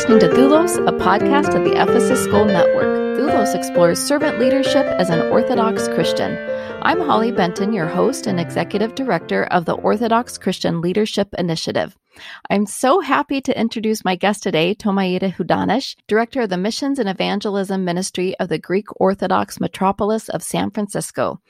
listening to Doulos, a podcast of the Ephesus School Network. Doulos explores servant leadership as an Orthodox Christian. I'm Holly Benton, your host and executive director of the Orthodox Christian Leadership Initiative. I'm so happy to introduce my guest today, Thomaida Hodanish, Director of the Missions and Evangelism Ministry of the Greek Orthodox Metropolis of San Francisco.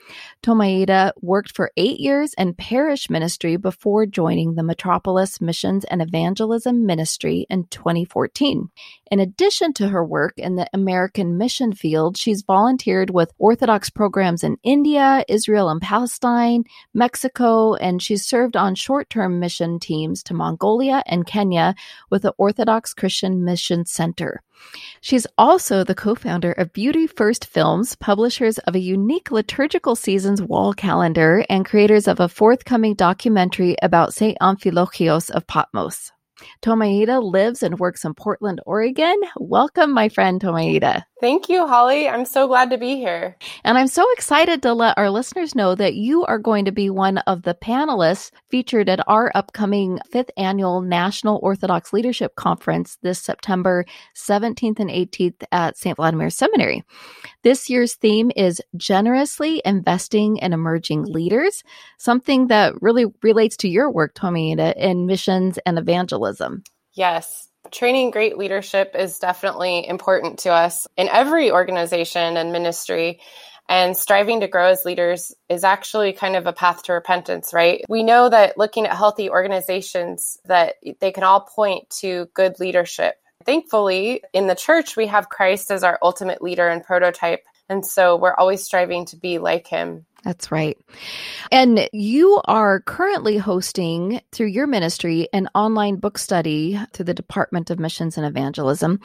Thomaida worked for eight years in parish ministry before joining the Metropolis Missions and Evangelism Ministry in 2014. In addition to her work in the American mission field, she's volunteered with Orthodox programs in India, Israel and Palestine, Mexico, and she's served on short term mission teams to Mongolia and Kenya with the Orthodox Christian Mission Center. She's also the co founder of Beauty First Films, publishers of a unique liturgical seasons wall calendar, and creators of a forthcoming documentary about St. Amphilochios of Patmos. Thomaida lives and works in Portland, Oregon. Welcome, my friend Thomaida. Thank you, Holly. I'm so glad to be here. And I'm so excited to let our listeners know that you are going to be one of the panelists featured at our upcoming fifth annual National Orthodox Leadership Conference this September 17th and 18th at St. Vladimir Seminary. This year's theme is generously investing in emerging leaders, something that really relates to your work, Thomaida, in missions and evangelism. Yes, training great leadership is definitely important to us in every organization and ministry. And striving to grow as leaders is actually kind of a path to repentance, right? We know that looking at healthy organizations that they can all point to good leadership. Thankfully, in the church, we have Christ as our ultimate leader and prototype. And so we're always striving to be like him. That's right. And you are currently hosting through your ministry an online book study through the Department of Missions and Evangelism.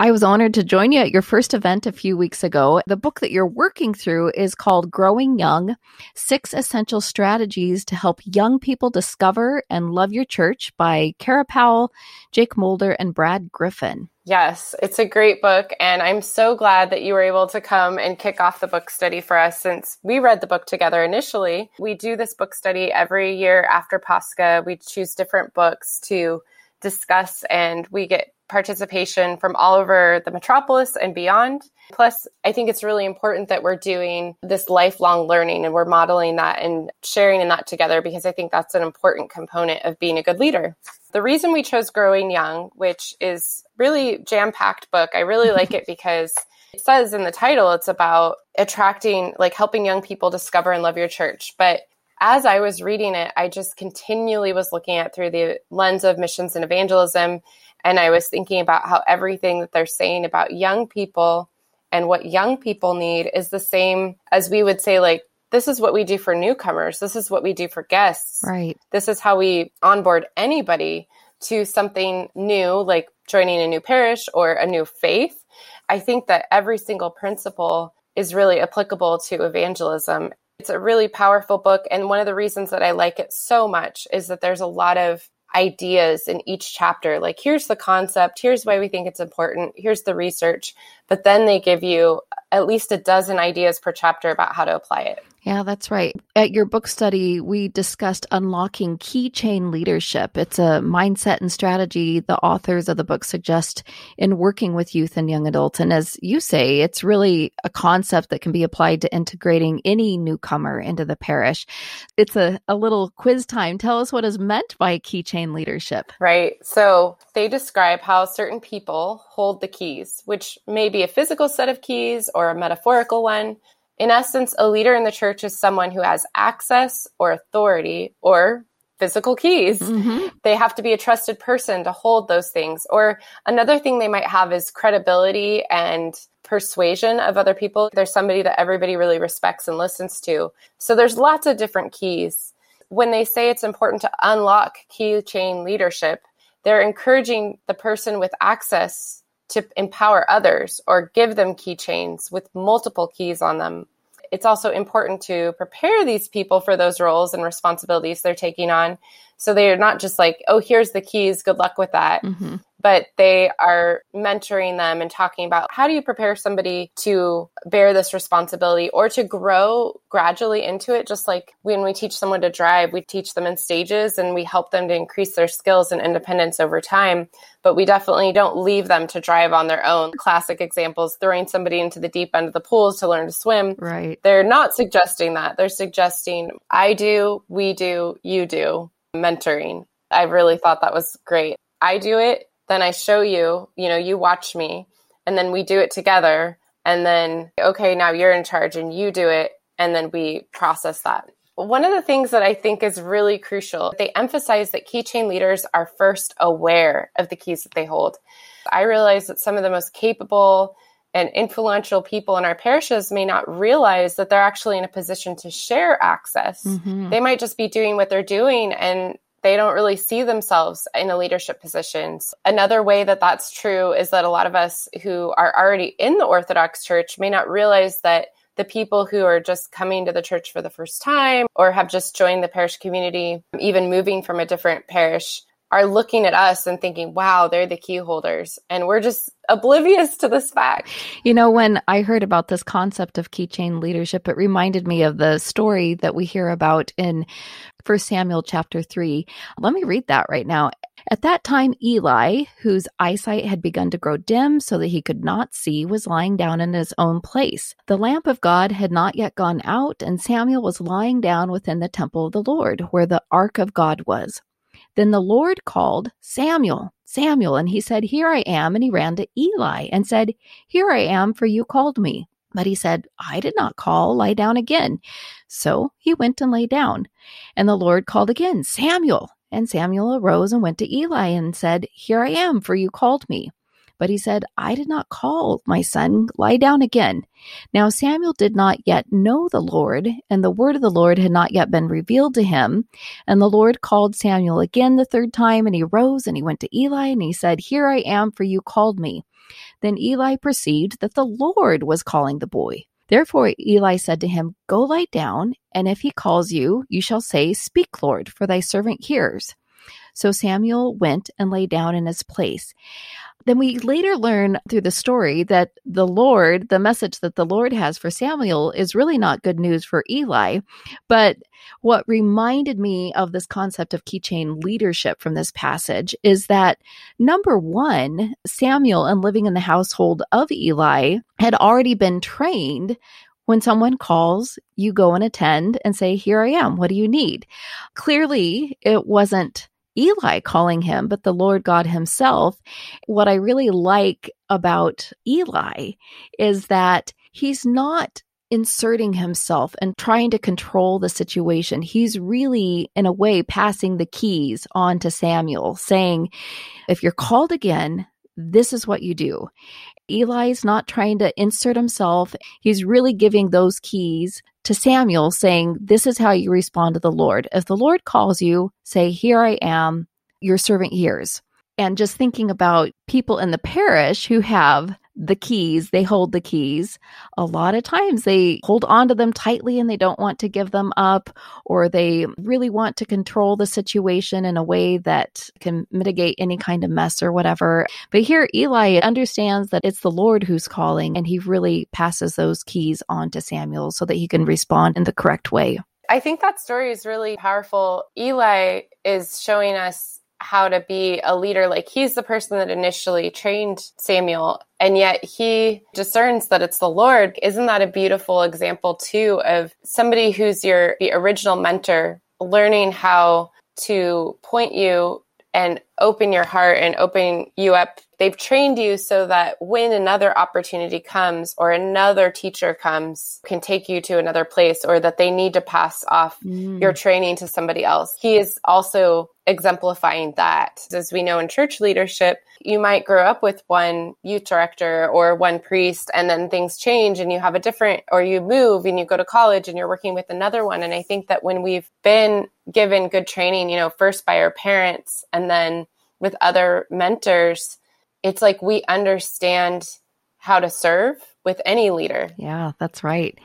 I was honored to join you at your first event a few weeks ago. The book that you're working through is called Growing Young Six Essential Strategies to Help Young People Discover and Love Your Church by Kara Powell, Jake Mulder, and Brad Griffin. Yes, it's a great book. And I'm so glad that you were able to come and kick off the book study for us since we read the book together initially. We do this book study every year after Pascha. We choose different books to discuss, and we get participation from all over the metropolis and beyond. Plus, I think it's really important that we're doing this lifelong learning and we're modeling that and sharing in that together because I think that's an important component of being a good leader. The reason we chose Growing Young, which is really jam-packed book, I really like it because it says in the title it's about attracting like helping young people discover and love your church. But as I was reading it, I just continually was looking at through the lens of missions and evangelism and I was thinking about how everything that they're saying about young people and what young people need is the same as we would say like this is what we do for newcomers. This is what we do for guests. Right. This is how we onboard anybody to something new, like joining a new parish or a new faith. I think that every single principle is really applicable to evangelism. It's a really powerful book. And one of the reasons that I like it so much is that there's a lot of ideas in each chapter. Like, here's the concept, here's why we think it's important, here's the research. But then they give you at least a dozen ideas per chapter about how to apply it. Yeah, that's right. At your book study, we discussed unlocking keychain leadership. It's a mindset and strategy the authors of the book suggest in working with youth and young adults. And as you say, it's really a concept that can be applied to integrating any newcomer into the parish. It's a, a little quiz time. Tell us what is meant by keychain leadership. Right. So they describe how certain people hold the keys, which may be a physical set of keys or a metaphorical one in essence, a leader in the church is someone who has access or authority or physical keys. Mm-hmm. They have to be a trusted person to hold those things. Or another thing they might have is credibility and persuasion of other people. There's somebody that everybody really respects and listens to. So there's lots of different keys. When they say it's important to unlock key chain leadership, they're encouraging the person with access to empower others or give them keychains with multiple keys on them. It's also important to prepare these people for those roles and responsibilities they're taking on. So they're not just like, oh, here's the keys, good luck with that. Mm-hmm. but they are mentoring them and talking about how do you prepare somebody to bear this responsibility or to grow gradually into it. Just like when we teach someone to drive, we teach them in stages and we help them to increase their skills and independence over time. But we definitely don't leave them to drive on their own. Classic examples throwing somebody into the deep end of the pools to learn to swim. Right. They're not suggesting that. They're suggesting, I do, we do, you do mentoring. I really thought that was great. I do it then I show you, you know, you watch me, and then we do it together. And then, okay, now you're in charge and you do it. And then we process that. One of the things that I think is really crucial, they emphasize that keychain leaders are first aware of the keys that they hold. I realize that some of the most capable and influential people in our parishes may not realize that they're actually in a position to share access. Mm-hmm. They might just be doing what they're doing and they don't really see themselves in a leadership positions. Another way that that's true is that a lot of us who are already in the Orthodox Church may not realize that the people who are just coming to the church for the first time or have just joined the parish community, even moving from a different parish, are looking at us and thinking, wow, they're the key holders. And we're just oblivious to this fact. You know, when I heard about this concept of keychain leadership, it reminded me of the story that we hear about in First Samuel chapter 3. Let me read that right now. At that time, Eli, whose eyesight had begun to grow dim so that he could not see, was lying down in his own place. The lamp of God had not yet gone out, and Samuel was lying down within the temple of the Lord, where the ark of God was. Then the Lord called Samuel, Samuel, and he said, Here I am. And he ran to Eli and said, Here I am, for you called me. But he said, I did not call, lie down again. So he went and lay down. And the Lord called again, Samuel. And Samuel arose and went to Eli and said, Here I am, for you called me. But he said, I did not call, my son, lie down again. Now Samuel did not yet know the Lord, and the word of the Lord had not yet been revealed to him. And the Lord called Samuel again the third time, and he rose and he went to Eli, and he said, Here I am, for you called me. Then Eli perceived that the Lord was calling the boy. Therefore Eli said to him, Go lie down, and if he calls you, you shall say, Speak, Lord, for thy servant hears. So Samuel went and lay down in his place. Then we later learn through the story that the Lord, the message that the Lord has for Samuel, is really not good news for Eli. But what reminded me of this concept of keychain leadership from this passage is that number one, Samuel and living in the household of Eli had already been trained when someone calls, you go and attend and say, Here I am. What do you need? Clearly, it wasn't Eli calling him, but the Lord God Himself. What I really like about Eli is that he's not inserting himself and trying to control the situation. He's really, in a way, passing the keys on to Samuel, saying, If you're called again, this is what you do. Eli's not trying to insert himself. He's really giving those keys to Samuel, saying, This is how you respond to the Lord. If the Lord calls you, say, Here I am, your servant hears. And just thinking about people in the parish who have the keys, they hold the keys. A lot of times they hold on to them tightly and they don't want to give them up, or they really want to control the situation in a way that can mitigate any kind of mess or whatever. But here, Eli understands that it's the Lord who's calling, and he really passes those keys on to Samuel so that he can respond in the correct way. I think that story is really powerful. Eli is showing us how to be a leader. Like he's the person that initially trained Samuel, and yet he discerns that it's the Lord. Isn't that a beautiful example, too, of somebody who's your original mentor learning how to point you and open your heart and open you up. They've trained you so that when another opportunity comes or another teacher comes, can take you to another place or that they need to pass off mm. your training to somebody else. He is also exemplifying that. As we know in church leadership, you might grow up with one youth director or one priest, and then things change and you have a different, or you move and you go to college and you're working with another one. And I think that when we've been given good training, you know, first by our parents and then with other mentors, it's like we understand how to serve with any leader. Yeah, that's right.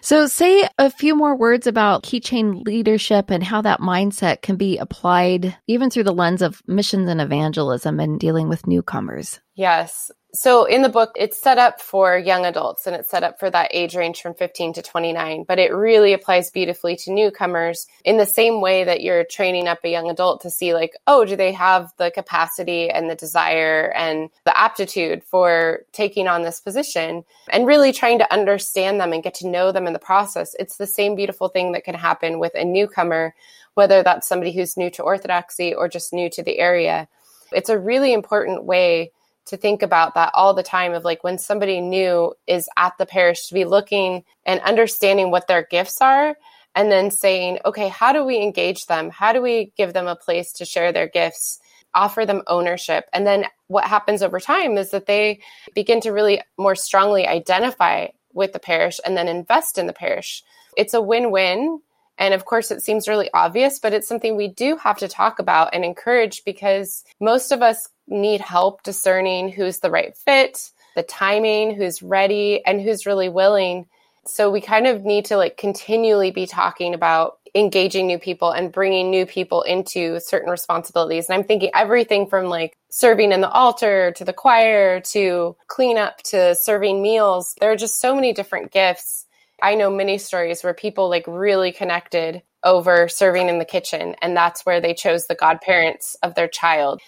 So, say a few more words about keychain leadership and how that mindset can be applied even through the lens of missions and evangelism and dealing with newcomers. Yes. So in the book, it's set up for young adults and it's set up for that age range from 15 to 29, but it really applies beautifully to newcomers in the same way that you're training up a young adult to see, like, oh, do they have the capacity and the desire and the aptitude for taking on this position and really trying to understand them and get to know them in the process. It's the same beautiful thing that can happen with a newcomer, whether that's somebody who's new to Orthodoxy or just new to the area. It's a really important way to think about that all the time of like when somebody new is at the parish to be looking and understanding what their gifts are and then saying, okay, how do we engage them? How do we give them a place to share their gifts, offer them ownership? And then what happens over time is that they begin to really more strongly identify with the parish and then invest in the parish. It's a win win. And of course, it seems really obvious, but it's something we do have to talk about and encourage because most of us need help discerning who's the right fit, the timing, who's ready, and who's really willing. So we kind of need to like continually be talking about engaging new people and bringing new people into certain responsibilities. And I'm thinking everything from like serving in the altar to the choir to cleanup to serving meals. There are just so many different gifts. I know many stories where people like really connected over serving in the kitchen and that's where they chose the godparents of their child.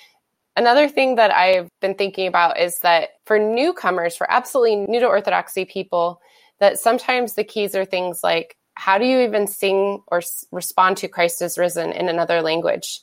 Another thing that I've been thinking about is that for newcomers, for absolutely new to Orthodoxy people, that sometimes the keys are things like how do you even sing or s- respond to Christ is risen in another language?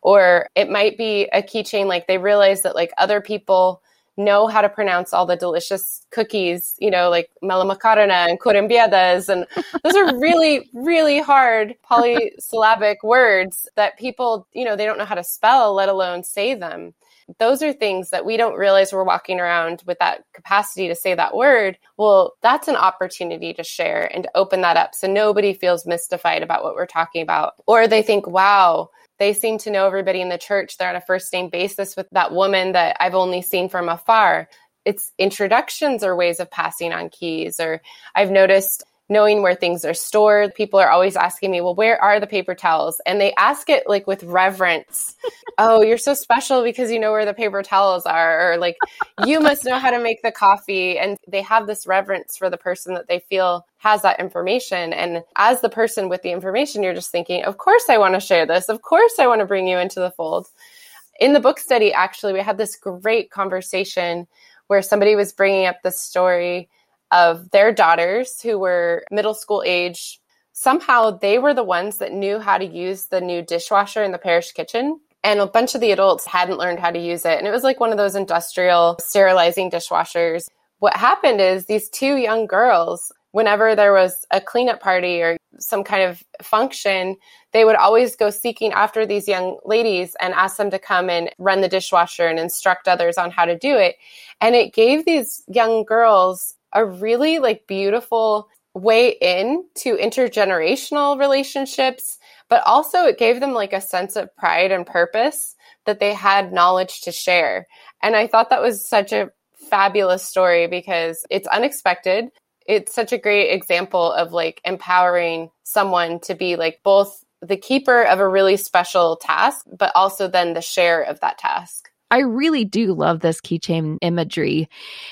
Or it might be a keychain like they realize that like other people know how to pronounce all the delicious cookies, you know, like melomakarona and kourabiedes. And those are really, really hard polysyllabic words that people, you know, they don't know how to spell, let alone say them. Those are things that we don't realize we're walking around with that capacity to say that word. Well, that's an opportunity to share and to open that up so nobody feels mystified about what we're talking about. Or they think, wow, they seem to know everybody in the church. They're on a first name basis with that woman that I've only seen from afar. It's introductions or ways of passing on keys. Or I've noticed knowing where things are stored. People are always asking me, well, where are the paper towels? And they ask it like with reverence. oh, you're so special because you know where the paper towels are. Or like, you must know how to make the coffee. And they have this reverence for the person that they feel has that information. And as the person with the information, you're just thinking, of course I want to share this. Of course I want to bring you into the fold. In the book study, actually, we had this great conversation where somebody was bringing up the story of their daughters who were middle school age. Somehow they were the ones that knew how to use the new dishwasher in the parish kitchen. And a bunch of the adults hadn't learned how to use it. And it was like one of those industrial sterilizing dishwashers. What happened is these two young girls, whenever there was a cleanup party or some kind of function, they would always go seeking after these young ladies and ask them to come and run the dishwasher and instruct others on how to do it. And it gave these young girls a really like beautiful way in to intergenerational relationships, but also it gave them like a sense of pride and purpose that they had knowledge to share. And I thought that was such a fabulous story because it's unexpected. It's such a great example of like empowering someone to be like both the keeper of a really special task, but also then the share of that task. I really do love this keychain imagery.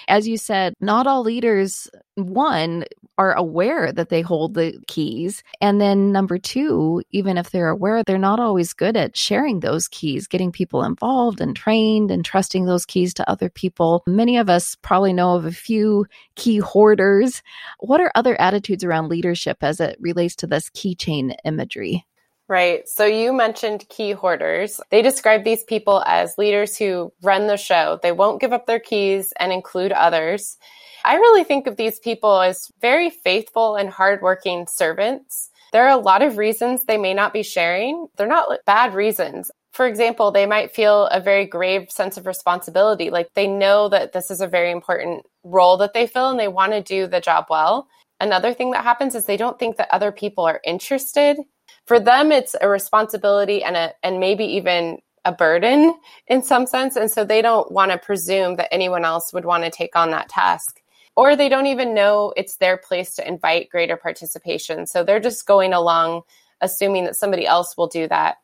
As you said, not all leaders, one, are aware that they hold the keys. And then number two, even if they're aware, they're not always good at sharing those keys, getting people involved and trained and trusting those keys to other people. Many of us probably know of a few key hoarders. What are other attitudes around leadership as it relates to this keychain imagery? Right. So you mentioned key hoarders. They describe these people as leaders who run the show. They won't give up their keys and include others. I really think of these people as very faithful and hardworking servants. There are a lot of reasons they may not be sharing. They're not bad reasons. For example, they might feel a very grave sense of responsibility. Like they know that this is a very important role that they fill and they want to do the job well. Another thing that happens is they don't think that other people are interested for them it's a responsibility and a and maybe even a burden in some sense and so they don't want to presume that anyone else would want to take on that task or they don't even know it's their place to invite greater participation. So they're just going along assuming that somebody else will do that.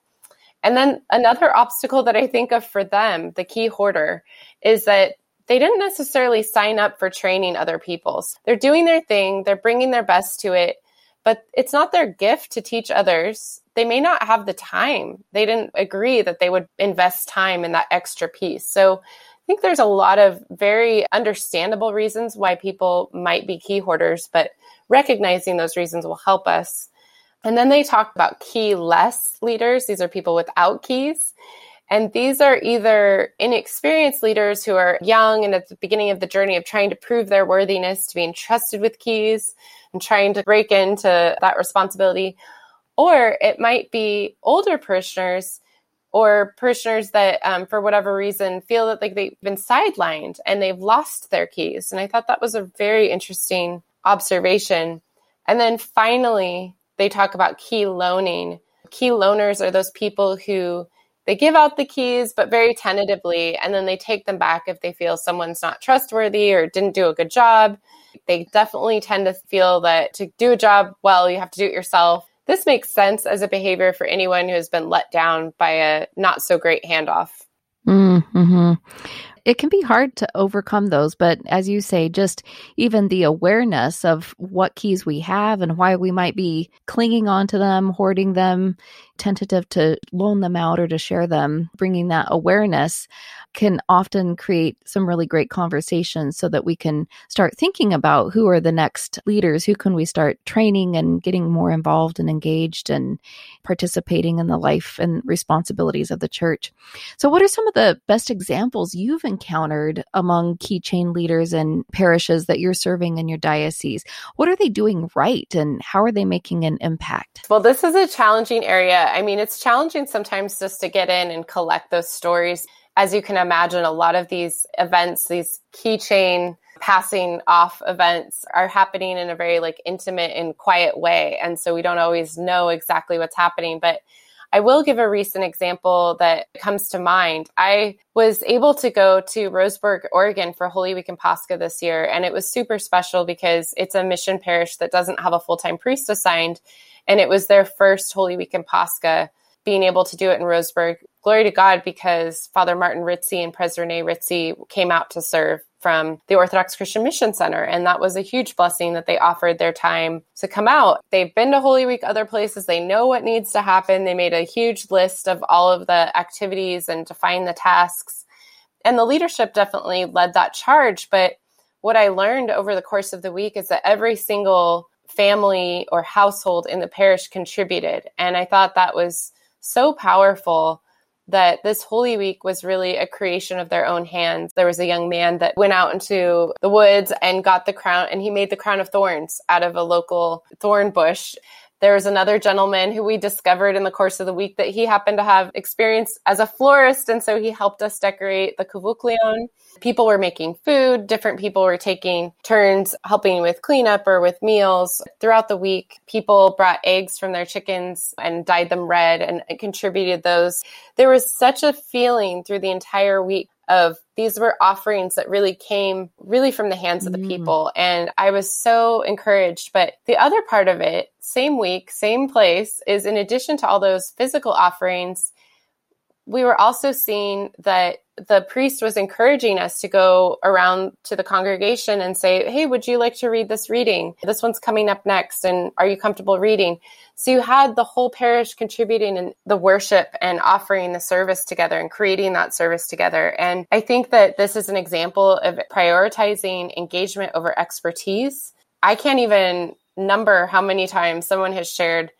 And then another obstacle that I think of for them, the key hoarder, is that they didn't necessarily sign up for training other people's. They're doing their thing, they're bringing their best to it, but it's not their gift to teach others. They may not have the time. They didn't agree that they would invest time in that extra piece. So I think there's a lot of very understandable reasons why people might be key hoarders, but recognizing those reasons will help us. And then they talk about keyless leaders. These are people without keys. And these are either inexperienced leaders who are young and at the beginning of the journey of trying to prove their worthiness to be entrusted with keys and trying to break into that responsibility. Or it might be older parishioners or parishioners that, um, for whatever reason, feel that like they've been sidelined and they've lost their keys. And I thought that was a very interesting observation. And then finally, they talk about key loaning. Key loaners are those people who they give out the keys, but very tentatively, and then they take them back if they feel someone's not trustworthy or didn't do a good job. They definitely tend to feel that to do a job well, you have to do it yourself. This makes sense as a behavior for anyone who has been let down by a not so great handoff. Mm-hmm it can be hard to overcome those. But as you say, just even the awareness of what keys we have and why we might be clinging onto them, hoarding them, tentative to loan them out or to share them, bringing that awareness can often create some really great conversations so that we can start thinking about who are the next leaders, who can we start training and getting more involved and engaged and participating in the life and responsibilities of the church. So, what are some of the best examples you've encountered among key chain leaders and parishes that you're serving in your diocese? What are they doing right and how are they making an impact? Well, this is a challenging area. I mean, it's challenging sometimes just to get in and collect those stories as you can imagine, a lot of these events, these keychain passing off events are happening in a very like intimate and quiet way. And so we don't always know exactly what's happening. But I will give a recent example that comes to mind. I was able to go to Roseburg, Oregon for Holy Week and Pascha this year. And it was super special because it's a mission parish that doesn't have a full time priest assigned. And it was their first Holy Week and Pascha being able to do it in Roseburg. Glory to God because Father Martin Ritsi and Pres Rene Ritsi came out to serve from the Orthodox Christian Mission Center. And that was a huge blessing that they offered their time to come out. They've been to Holy Week other places. They know what needs to happen. They made a huge list of all of the activities and defined the tasks. And the leadership definitely led that charge. But what I learned over the course of the week is that every single family or household in the parish contributed. And I thought that was so powerful that this Holy Week was really a creation of their own hands. There was a young man that went out into the woods and got the crown, and he made the crown of thorns out of a local thorn bush. There was another gentleman who we discovered in the course of the week that he happened to have experience as a florist, and so he helped us decorate the Kouvouklion people were making food, different people were taking turns helping with cleanup or with meals. Throughout the week, people brought eggs from their chickens and dyed them red and contributed those. There was such a feeling through the entire week of these were offerings that really came really from the hands of the mm. people and i was so encouraged but the other part of it same week same place is in addition to all those physical offerings we were also seeing that the priest was encouraging us to go around to the congregation and say, Hey, would you like to read this reading? This one's coming up next. And are you comfortable reading? So you had the whole parish contributing in the worship and offering the service together and creating that service together. And I think that this is an example of prioritizing engagement over expertise. I can't even number how many times someone has shared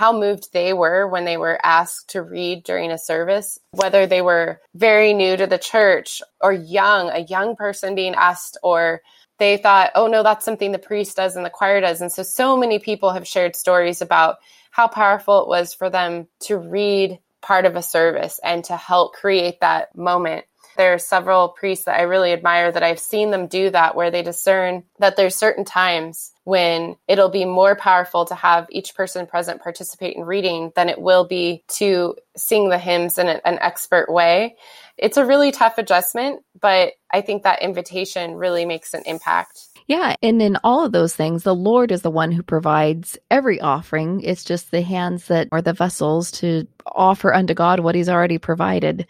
how moved they were when they were asked to read during a service, whether they were very new to the church or young, a young person being asked, or they thought, oh no, that's something the priest does and the choir does. And so, so many people have shared stories about how powerful it was for them to read part of a service and to help create that moment there are several priests that I really admire that I've seen them do that where they discern that there's certain times when it'll be more powerful to have each person present participate in reading than it will be to sing the hymns in an expert way. It's a really tough adjustment, but I think that invitation really makes an impact. Yeah. And in all of those things, the Lord is the one who provides every offering. It's just the hands that are the vessels to offer unto God what He's already provided.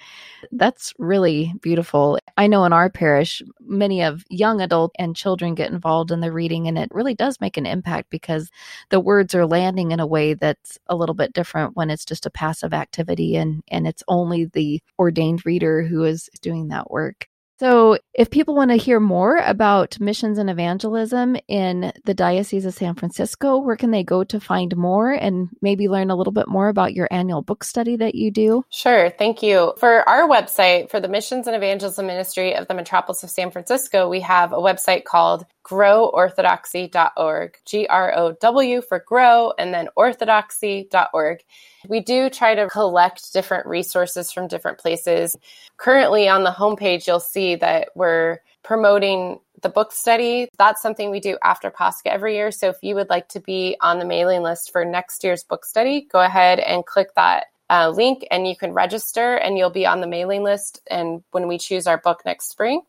That's really beautiful. I know in our parish, many of young adult and children get involved in the reading, and it really does make an impact because the words are landing in a way that's a little bit different when it's just a passive activity and, and it's only the ordained reader who is doing that work. So, if people want to hear more about missions and evangelism in the Diocese of San Francisco, where can they go to find more and maybe learn a little bit more about your annual book study that you do? Sure, thank you. For our website, for the Missions and Evangelism Ministry of the Metropolis of San Francisco, we have a website called groworthodoxy.org, G R O W for grow, and then orthodoxy.org. We do try to collect different resources from different places. Currently on the homepage, you'll see that we're promoting the book study. That's something we do after Pascha every year. So if you would like to be on the mailing list for next year's book study, go ahead and click that uh, link and you can register and you'll be on the mailing list and when we choose our book next spring.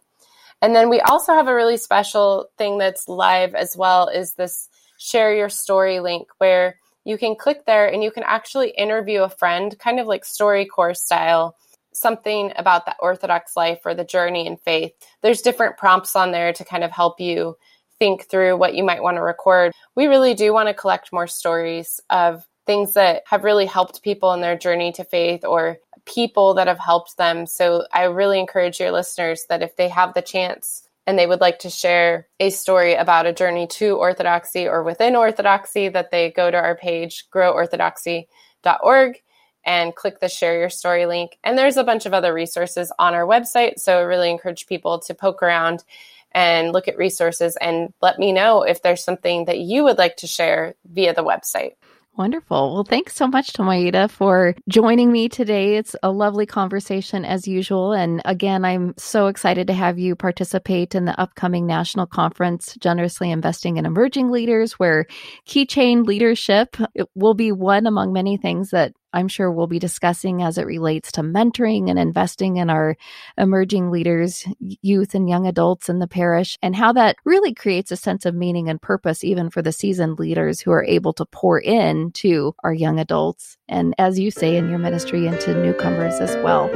And then we also have a really special thing that's live as well is this share your story link where you can click there and you can actually interview a friend, kind of like StoryCorps style, something about the Orthodox life or the journey in faith. There's different prompts on there to kind of help you think through what you might want to record. We really do want to collect more stories of things that have really helped people in their journey to faith or people that have helped them. So I really encourage your listeners that if they have the chance and they would like to share a story about a journey to orthodoxy or within orthodoxy, that they go to our page, groworthodoxy.org, and click the share your story link. And there's a bunch of other resources on our website. So I really encourage people to poke around and look at resources and let me know if there's something that you would like to share via the website. Wonderful. Well, thanks so much, Thomaida, for joining me today. It's a lovely conversation as usual. And again, I'm so excited to have you participate in the upcoming national conference, Generously Investing in Emerging Leaders, where keychain leadership will be one among many things that I'm sure we'll be discussing as it relates to mentoring and investing in our emerging leaders, youth and young adults in the parish, and how that really creates a sense of meaning and purpose, even for the seasoned leaders who are able to pour in to our young adults. And as you say in your ministry, into newcomers as well.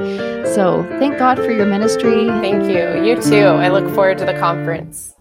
So thank God for your ministry. Thank you. You too. I look forward to the conference.